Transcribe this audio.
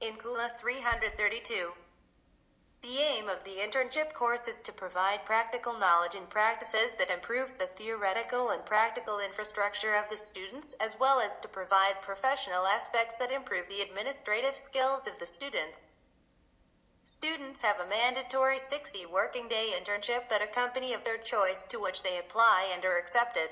In CULA 332. The aim of the internship course is to provide practical knowledge and practices that improves the theoretical and practical infrastructure of the students, as well as to provide professional aspects that improve the administrative skills of the students. Students have a mandatory 60 working day internship at a company of their choice to which they apply and are accepted.